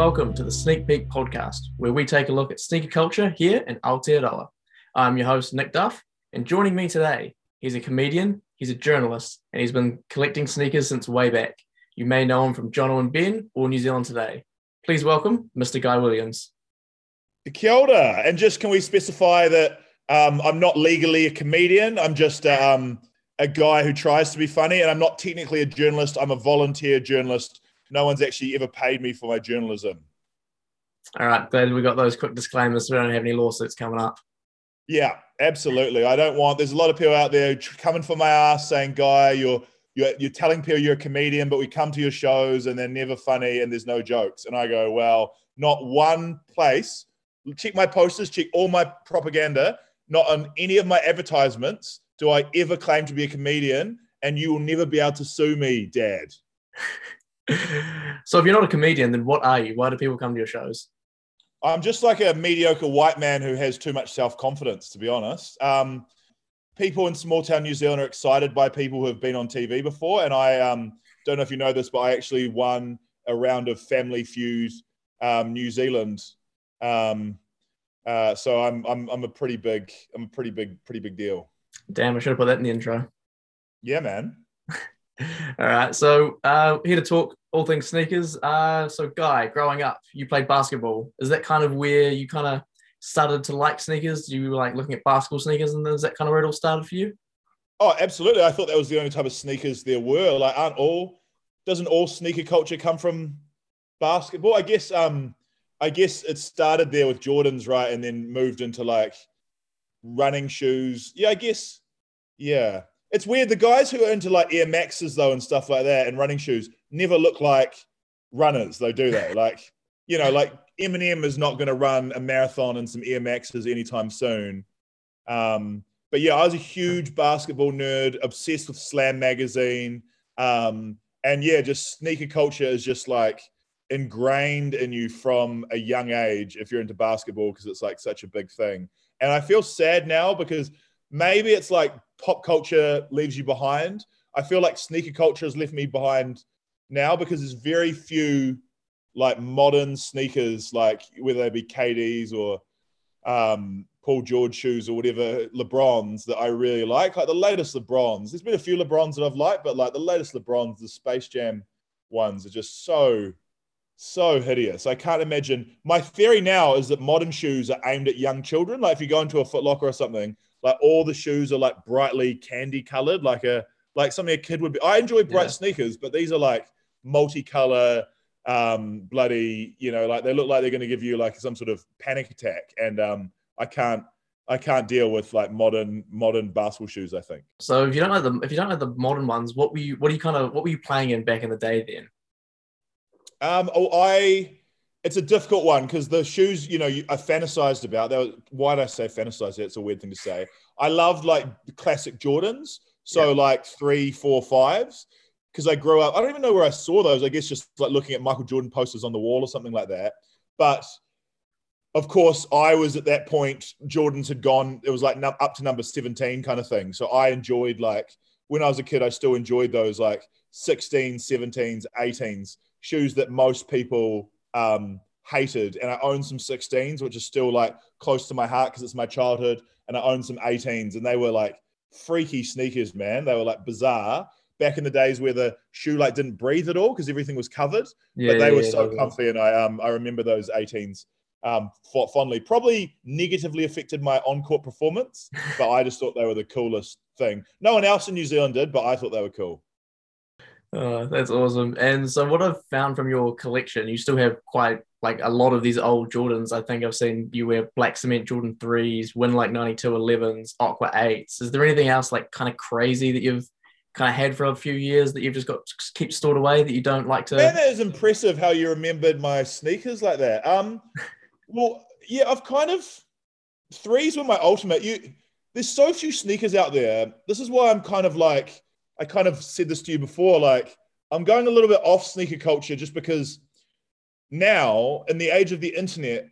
Welcome to the Sneak Peek podcast, where we take a look at sneaker culture here in Aotearoa. I'm your host, Nic Duff, and joining me today, he's a comedian, he's a journalist, and he's been collecting sneakers since way back. You may know him from Jono and Ben or New Zealand Today. Please welcome Mr. Guy Williams. Kia ora. And just can we specify that um, I'm not legally a comedian? I'm just um, a guy who tries to be funny, and I'm not technically a journalist. I'm a volunteer journalist. No one's actually ever paid me for my journalism. All right, glad we got those quick disclaimers so we don't have any lawsuits coming up. Yeah, absolutely. I don't want. There's a lot of people out there coming for my ass saying, "Guy, you're you're, you're telling people you're a comedian, but we come to your shows and they're never funny and there's no jokes." And I go, "Well, not one place. Check my posters. Check all my propaganda. Not on any of my advertisements do I ever claim to be a comedian, and you will never be able to sue me, Dad." so if you're not a comedian, then what are you? Why do people come to your shows? I'm just like a mediocre white man who has too much self confidence, to be honest. Um, people in small town New Zealand are excited by people who have been on TV before. And I um, don't know if you know this, but I actually won a round of Family Feud um, New Zealand. Um, uh, so I'm, I'm, I'm a pretty big, I'm a pretty big, pretty big deal. Damn, I should have put that in the intro. Yeah, man. All right. So uh, here to talk all things sneakers. Uh, so Guy, growing up, you played basketball. Is that kind of where you kind of started to like sneakers? You were like looking at basketball sneakers, and is that kind of where it all started for you? Oh, absolutely. I thought that was the only type of sneakers there were. Like, aren't all doesn't all sneaker culture come from basketball? I guess. Um, I guess it started there with Jordans, right, and then moved into like running shoes. Yeah, I guess. Yeah, it's weird. The guys who are into like Air Maxes though and stuff like that and running shoes never look like runners, though, do they? like, you know, like Eminem is not going to run a marathon in some Air Maxes anytime soon. Um, but yeah, I was a huge basketball nerd, obsessed with Slam magazine. Um, and yeah, just sneaker culture is just like ingrained in you from a young age if you're into basketball because it's like such a big thing. And I feel sad now because maybe it's like pop culture leaves you behind. I feel like sneaker culture has left me behind now because there's very few like modern sneakers, like whether they be KDs or um, Paul George shoes or whatever LeBrons that I really like. Like the latest LeBrons. There's been a few LeBrons that I've liked, but like the latest LeBrons, the Space Jam ones are just so so hideous. I can't imagine. My theory now is that modern shoes are aimed at young children. Like if you go into a Foot Locker or something, like all the shoes are like brightly candy colored, like a like something a kid would be. I enjoy bright yeah. sneakers, but these are like multicolor, um, bloody. You know, like they look like they're going to give you like some sort of panic attack, and um, I can't. I can't deal with like modern modern basketball shoes. I think. So if you don't know the if you don't know the modern ones, what were you what are you kind of what were you playing in back in the day then? Um, oh, I it's a difficult one because the shoes, you know, you, I fantasized about. That why did I say fantasized? It's a weird thing to say. I loved like the classic Jordans, so yeah. like three, four, fives, because I grew up. I don't even know where I saw those. I guess just like looking at Michael Jordan posters on the wall or something like that. But of course, I was at that point. Jordans had gone. It was like up to number seventeen kind of thing. So I enjoyed like when I was a kid. I still enjoyed those like 16s, 17s, 18s shoes that most people um, hated. And I own some 16s, which is still like close to my heart because it's my childhood. And I own some 18s, and they were like freaky sneakers, man. They were like bizarre back in the days where the shoe like didn't breathe at all because everything was covered. Yeah, but they yeah, were so comfy, and I um I remember those 18s um fondly. Probably negatively affected my on-court performance, but I just thought they were the coolest thing. No one else in New Zealand did, but I thought they were cool. Oh, that's awesome. And so, what I've found from your collection, you still have quite like a lot of these old Jordans. I think I've seen you wear black cement Jordan 3s, win like 92 11s, Aqua 8s. Is there anything else like kind of crazy that you've kind of had for a few years that you've just got keep stored away that you don't like to? Man, that is impressive how you remembered my sneakers like that. Um, well, yeah, I've kind of threes were my ultimate. You, there's so few sneakers out there. This is why I'm kind of like I kind of said this to you before, like I'm going a little bit off sneaker culture just because now in the age of the internet,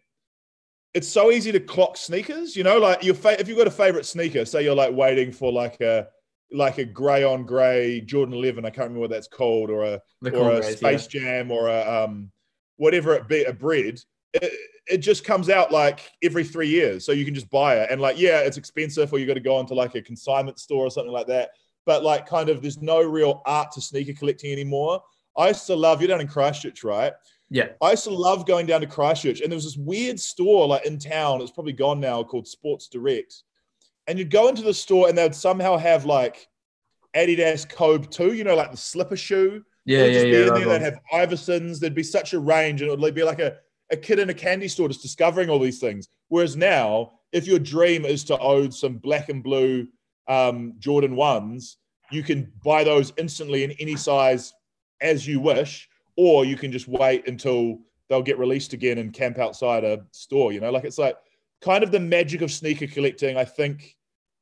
it's so easy to clock sneakers. You know, like your fa- if you've got a favorite sneaker, say you're like waiting for like a like a grey on grey Jordan 11, I can't remember what that's called, or a the or a Space yeah. Jam, or a um whatever it be, a bread, it, it just comes out like every three years. So you can just buy it. And like, yeah, it's expensive or you got to go into like a consignment store or something like that. But like, kind of, there's no real art to sneaker collecting anymore. I used to love, you're down in Christchurch, right? Yeah. I used to love going down to Christchurch. And there was this weird store like in town, it's probably gone now, called Sports Direct. And you'd go into the store and they'd somehow have like Adidas Kobe 2, you know, like the slipper shoe. Yeah, yeah, yeah. There. They'd have Iversons. There'd be such a range, and it would be like a, a kid in a candy store just discovering all these things. Whereas now, if your dream is to own some black and blue um, Jordan ones, you can buy those instantly in any size as you wish, or you can just wait until they'll get released again and camp outside a store. You know, like it's like kind of the magic of sneaker collecting. I think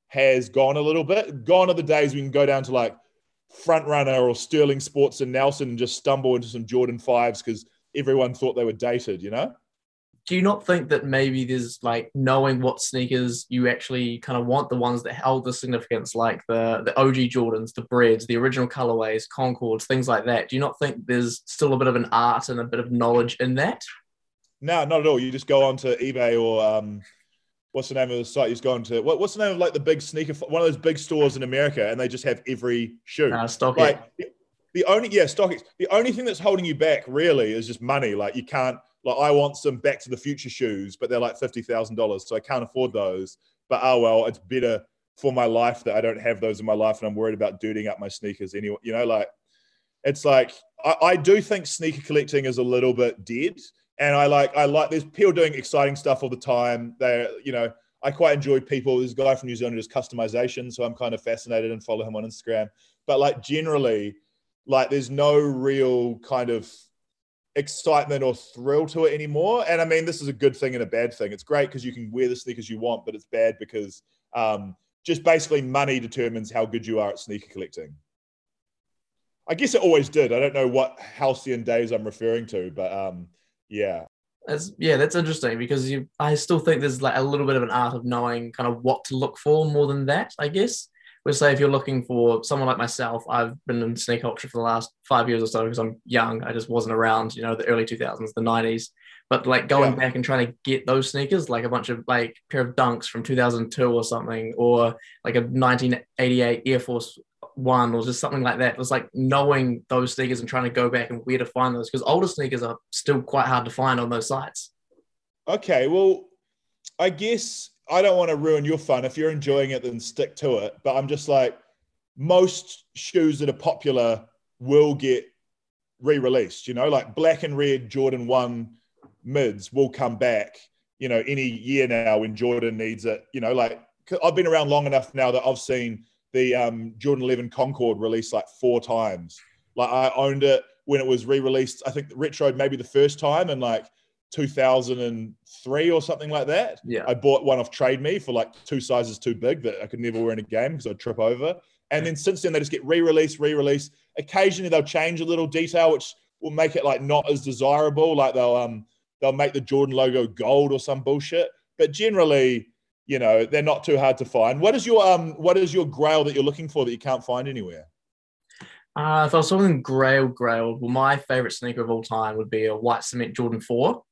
has gone a little bit. Gone are the days we can go down to like front runner or Stirling Sports and Nelson and just stumble into some Jordan fives because everyone thought they were dated, you know? Do you not think that maybe there's like knowing what sneakers you actually kind of want, the ones that hold the significance, like the the OG Jordans, the Breds, the original colorways, Concords, things like that? Do you not think there's still a bit of an art and a bit of knowledge in that? No, not at all. You just go onto eBay or um, what's the name of the site he's gone to? What, what's the name of like the big sneaker, one of those big stores in America, and they just have every shoe. Uh, StockX. Like the only yeah, StockX. The only thing that's holding you back really is just money. Like you can't like I want some Back to the Future shoes, but they're like fifty thousand dollars, so I can't afford those. But oh well, it's better for my life that I don't have those in my life, and I'm worried about duding up my sneakers anyway. You know, like it's like I, I do think sneaker collecting is a little bit dead and I like I like there's people doing exciting stuff all the time. They you know I quite enjoy people. There's a guy from New Zealand who does customization, so I'm kind of fascinated and follow him on Instagram. But like generally, like there's no real kind of excitement or thrill to it anymore. And I mean, this is a good thing and a bad thing. It's great because you can wear the sneakers you want, but it's bad because um, just basically money determines how good you are at sneaker collecting. I guess it always did. I don't know what halcyon days I'm referring to, but um, yeah. That's yeah, that's interesting because you I still think there's like a little bit of an art of knowing kind of what to look for more than that, I guess. We'll say if you're looking for someone like myself, I've been in sneaker culture for the last five years or so because I'm young. I just wasn't around, you know, the early 2000s, the 90s. But like going yeah. back and trying to get those sneakers, like a bunch of like pair of dunks from 2002 or something, or like a 1988 Air Force one or just something like that. It was like knowing those sneakers and trying to go back and where to find those because older sneakers are still quite hard to find on those sites. Okay, well, I guess I don't want to ruin your fun. If you're enjoying it, then stick to it. But I'm just like, most shoes that are popular will get re-released. You know, like black and red Jordan One mids will come back. You know, any year now when Jordan needs it. You know, like I've been around long enough now that I've seen the um, Jordan 11 Concord released like four times. Like I owned it when it was re-released. I think the retro maybe the first time and like 2003 or something like that. Yeah. I bought one off Trade Me for like two sizes too big that I could never wear in a game because I'd trip over. And then since then they just get re-released, re-released. Occasionally they'll change a little detail which will make it like not as desirable. Like they'll um they'll make the Jordan logo gold or some bullshit. But generally you know they're not too hard to find. What is your um what is your grail that you're looking for that you can't find anywhere? Uh, if I was talking grail, grail, well, my favorite sneaker of all time would be a white cement Jordan 4.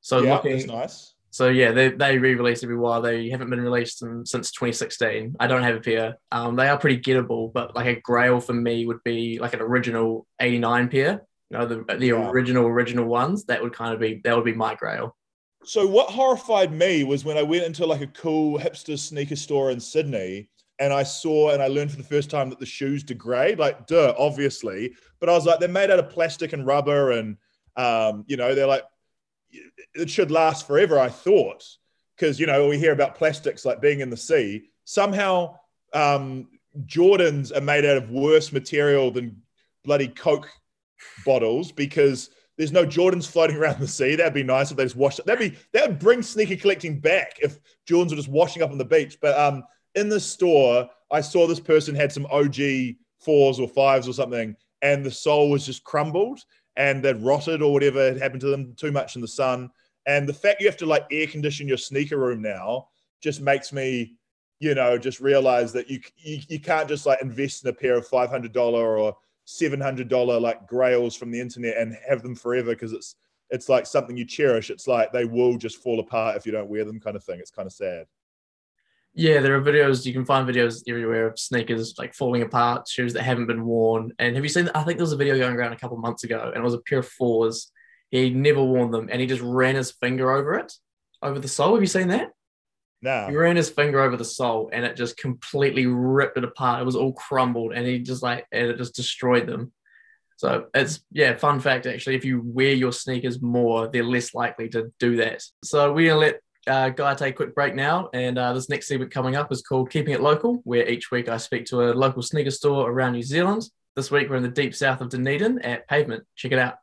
So yeah, looking, that's nice. So yeah, they, they re-release every while. They haven't been released in, since 2016. I don't have a pair. Um, they are pretty gettable, but like a grail for me would be like an original 89 pair. You know, the the yeah. original original ones. That would kind of be that would be my grail. So what horrified me was when I went into like a cool hipster sneaker store in Sydney and I saw and I learned for the first time that the shoes degrade. Like, duh, obviously. But I was like, they're made out of plastic and rubber, and um, you know, they're like, it should last forever. I thought because you know we hear about plastics like being in the sea. Somehow, um, Jordans are made out of worse material than bloody Coke bottles because there's no Jordans floating around the sea. That'd be nice if they just washed. That'd be that would bring sneaker collecting back if Jordans were just washing up on the beach. But um, in the store, I saw this person had some OG fours or fives or something, and the sole was just crumbled and they'd rotted or whatever had happened to them too much in the sun. And the fact you have to like air condition your sneaker room now just makes me, you know, just realize that you you, you can't just like invest in a pair of five hundred dollar or $700 like grails from the internet and have them forever because it's it's like something you cherish. It's like they will just fall apart if you don't wear them, kind of thing. It's kind of sad. Yeah, there are videos you can find videos everywhere of sneakers like falling apart, shoes that haven't been worn. And have you seen? I think there was a video going around a couple months ago, and it was a pair of fours. He never worn them, and he just ran his finger over it, over the sole. Have you seen that? No. He ran his finger over the sole, and it just completely ripped it apart. It was all crumbled, and he just like and it just destroyed them. So it's yeah, fun fact actually. If you wear your sneakers more, they're less likely to do that. So we're gonna let uh, Guy, take a quick break now. And uh, this next segment coming up is called Keeping It Local, where each week I speak to a local sneaker store around New Zealand. This week we're in the deep south of Dunedin at Pavement. Check it out.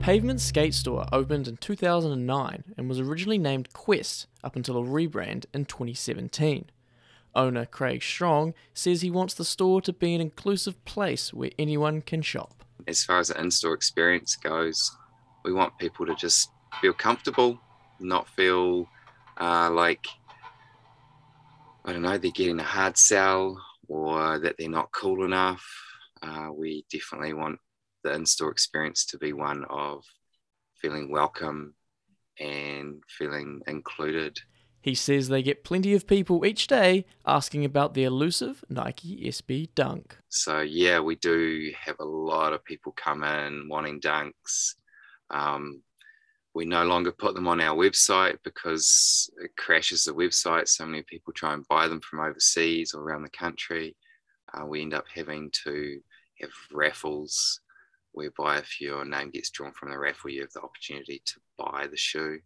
Pavement Skate Store opened in 2009 and was originally named Quest up until a rebrand in 2017. Owner Craig Strong says he wants the store to be an inclusive place where anyone can shop. As far as the in store experience goes, we want people to just feel comfortable, not feel uh, like I don't know they're getting a hard sell or that they're not cool enough. Uh, we definitely want the in-store experience to be one of feeling welcome and feeling included. He says they get plenty of people each day asking about the elusive Nike SB Dunk. So, yeah, we do have a lot of people come in wanting dunks. Um, we no longer put them on our website because it crashes the website. So many people try and buy them from overseas or around the country. Uh, we end up having to have raffles whereby if your name gets drawn from the raffle, you have the opportunity to buy the shoe.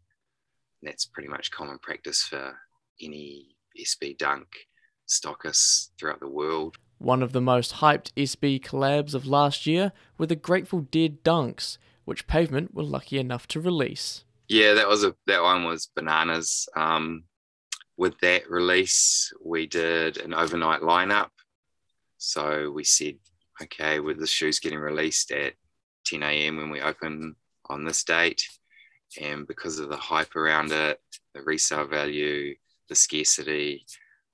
And that's pretty much common practice for any SB Dunk stockists throughout the world. One of the most hyped SB collabs of last year were the Grateful Dead Dunks, which Pavement were lucky enough to release. Yeah, that was a that one was bananas. Um, with that release, we did an overnight lineup. So we said, okay, with the shoes getting released at 10 a.m. when we open on this date, and because of the hype around it, the resale value, the scarcity,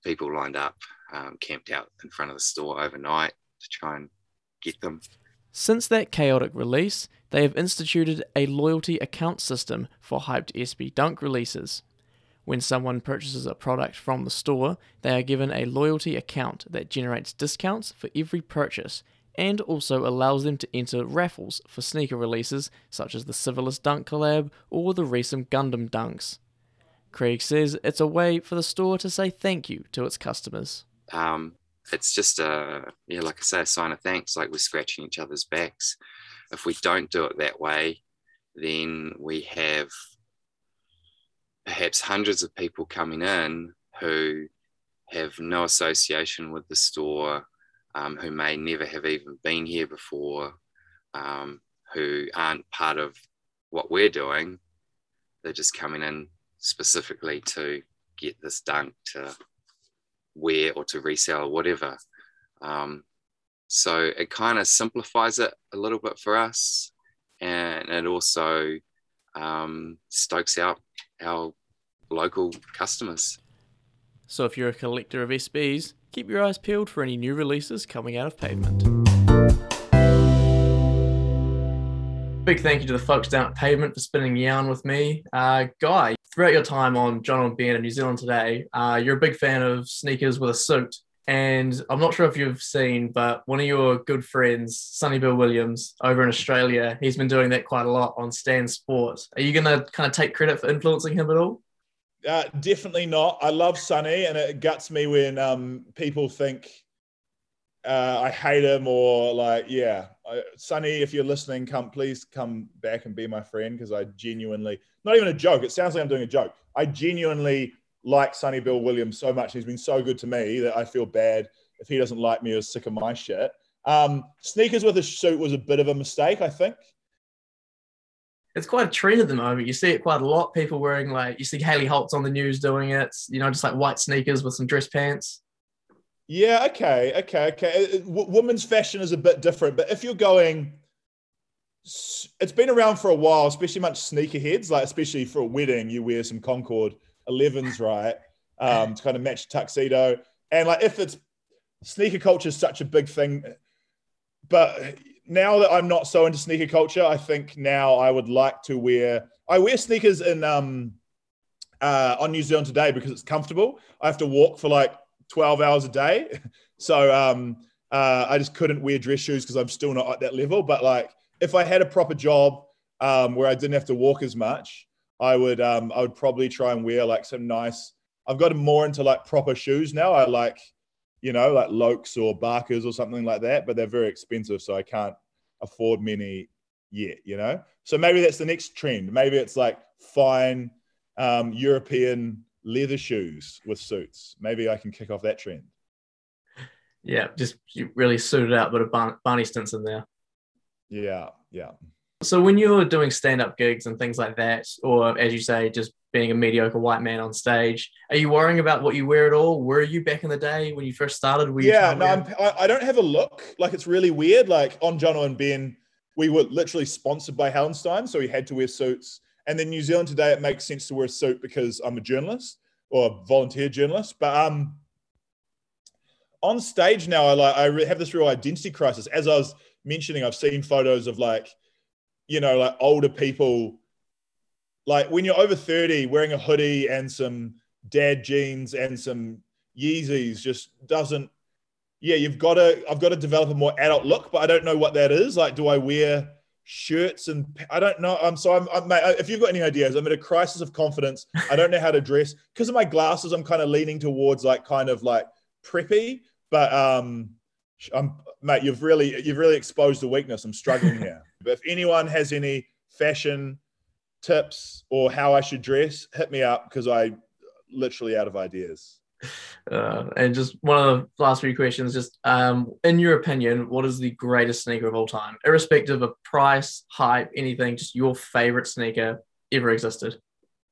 people lined up, um, camped out in front of the store overnight to try and get them. Since that chaotic release, they have instituted a loyalty account system for hyped SB Dunk releases. When someone purchases a product from the store, they are given a loyalty account that generates discounts for every purchase and also allows them to enter raffles for sneaker releases such as the Civilist Dunk collab or the recent Gundam Dunks. Craig says it's a way for the store to say thank you to its customers. Um, it's just a yeah, like I say, a sign of thanks. Like we're scratching each other's backs. If we don't do it that way, then we have perhaps hundreds of people coming in who have no association with the store, um, who may never have even been here before, um, who aren't part of what we're doing. They're just coming in specifically to get this dunk to wear or to resell or whatever. Um, so it kind of simplifies it a little bit for us, and it also um, stokes out our local customers. So if you're a collector of SBs, keep your eyes peeled for any new releases coming out of Pavement. Big thank you to the folks down at Pavement for spinning yarn with me. Uh, Guy, throughout your time on Jono and Ben in New Zealand today, uh, you're a big fan of sneakers with a suit. And I'm not sure if you've seen, but one of your good friends, Sonny Bill Williams, over in Australia, he's been doing that quite a lot on Stan Sports. Are you going to kind of take credit for influencing him at all? Uh, definitely not. I love Sonny, and it guts me when um, people think uh, I hate him or like, yeah, I, Sonny, if you're listening, come please come back and be my friend because I genuinely, not even a joke. It sounds like I'm doing a joke. I genuinely like Sonny Bill Williams so much. He's been so good to me that I feel bad if he doesn't like me or sick of my shit. Um, sneakers with a suit was a bit of a mistake, I think. It's quite a trend at the moment. You see it quite a lot. People wearing like you see Hayley Holt on the news doing it. You know, just like white sneakers with some dress pants. Yeah. Okay. Okay. Okay. W- women's fashion is a bit different, but if you're going, it's been around for a while, especially much sneakerheads. Like especially for a wedding, you wear some Concord 11s, right? Um, to kind of match tuxedo. And like if it's sneaker culture is such a big thing, but now that I'm not so into sneaker culture, I think now I would like to wear. I wear sneakers in um, uh, on New Zealand today because it's comfortable. I have to walk for like 12 hours a day, so um, uh, I just couldn't wear dress shoes because I'm still not at that level. But like, if I had a proper job um, where I didn't have to walk as much, I would um, I would probably try and wear like some nice. I've gotten more into like proper shoes now. I like you know, like Loakes or Barkers or something like that, but they're very expensive, so I can't afford many yet, you know. So maybe that's the next trend. Maybe it's like fine um, European leather shoes with suits. Maybe I can kick off that trend. Yeah, just really suited out, but a Barney Stinson there. Yeah, yeah. So when you're doing stand-up gigs and things like that, or as you say, just being a mediocre white man on stage, are you worrying about what you wear at all? Were you back in the day when you first started? Were yeah, no, I'm, I don't have a look. Like it's really weird. Like on Jono and Ben, we were literally sponsored by Hallenstein, so we had to wear suits. And then New Zealand today, it makes sense to wear a suit because I'm a journalist or a volunteer journalist. But um, on stage now, I like I have this real identity crisis. As I was mentioning, I've seen photos of like you know, like older people, like when you're over 30, wearing a hoodie and some dad jeans and some Yeezys just doesn't, yeah, you've got to, I've got to develop a more adult look, but I don't know what that is. Like, do I wear shirts and I don't know. I'm so I'm, I'm if you've got any ideas, I'm at a crisis of confidence. I don't know how to dress because of my glasses. I'm kind of leaning towards like kind of like preppy, but um, I'm mate. You've really you've really exposed the weakness. I'm struggling here. But if anyone has any fashion tips or how I should dress, hit me up because I literally out of ideas. Uh, and just one of the last few questions, just um, in your opinion, what is the greatest sneaker of all time, irrespective of price, hype, anything? Just your favorite sneaker ever existed.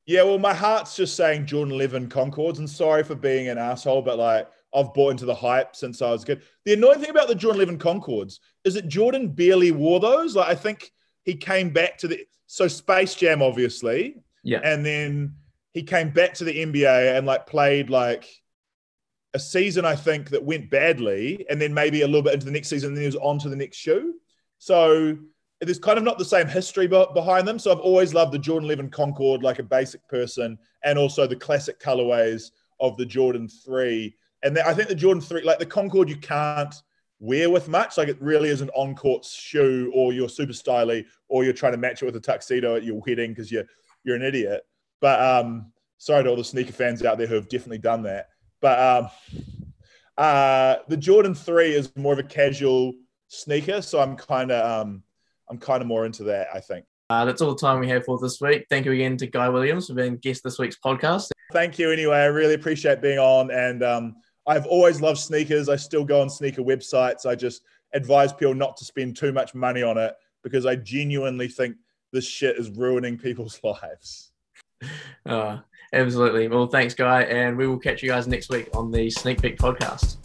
Yeah, well, my heart's just saying Jordan 11 Concords, and sorry for being an asshole, but like I've bought into the hype since I was a kid. The annoying thing about the Jordan 11 Concords is that Jordan barely wore those. Like I think he came back to the so Space Jam, obviously, yeah, and then he came back to the NBA and like played like a season, I think, that went badly, and then maybe a little bit into the next season, and then he was on to the next shoe. So there's kind of not the same history behind them. So I've always loved the Jordan 11 Concord like a basic person, and also the classic colorways of the Jordan 3 and I think the Jordan 3, like the Concord, you can't wear with much. Like it really is an on court shoe, or you're super styly, or you're trying to match it with a tuxedo at your wedding because you're, you're an idiot. But um, sorry to all the sneaker fans out there who have definitely done that. But um, uh, the Jordan 3 is more of a casual sneaker. So I'm kind of um, I'm kind of more into that, I think. Uh, that's all the time we have for this week. Thank you again to Guy Williams for being guest this week's podcast. Thank you anyway. I really appreciate being on and um, I've always loved sneakers. I still go on sneaker websites. I just advise people not to spend too much money on it because I genuinely think this shit is ruining people's lives. Uh, absolutely. Well, thanks, Guy. And we will catch you guys next week on the Sneak Peek podcast.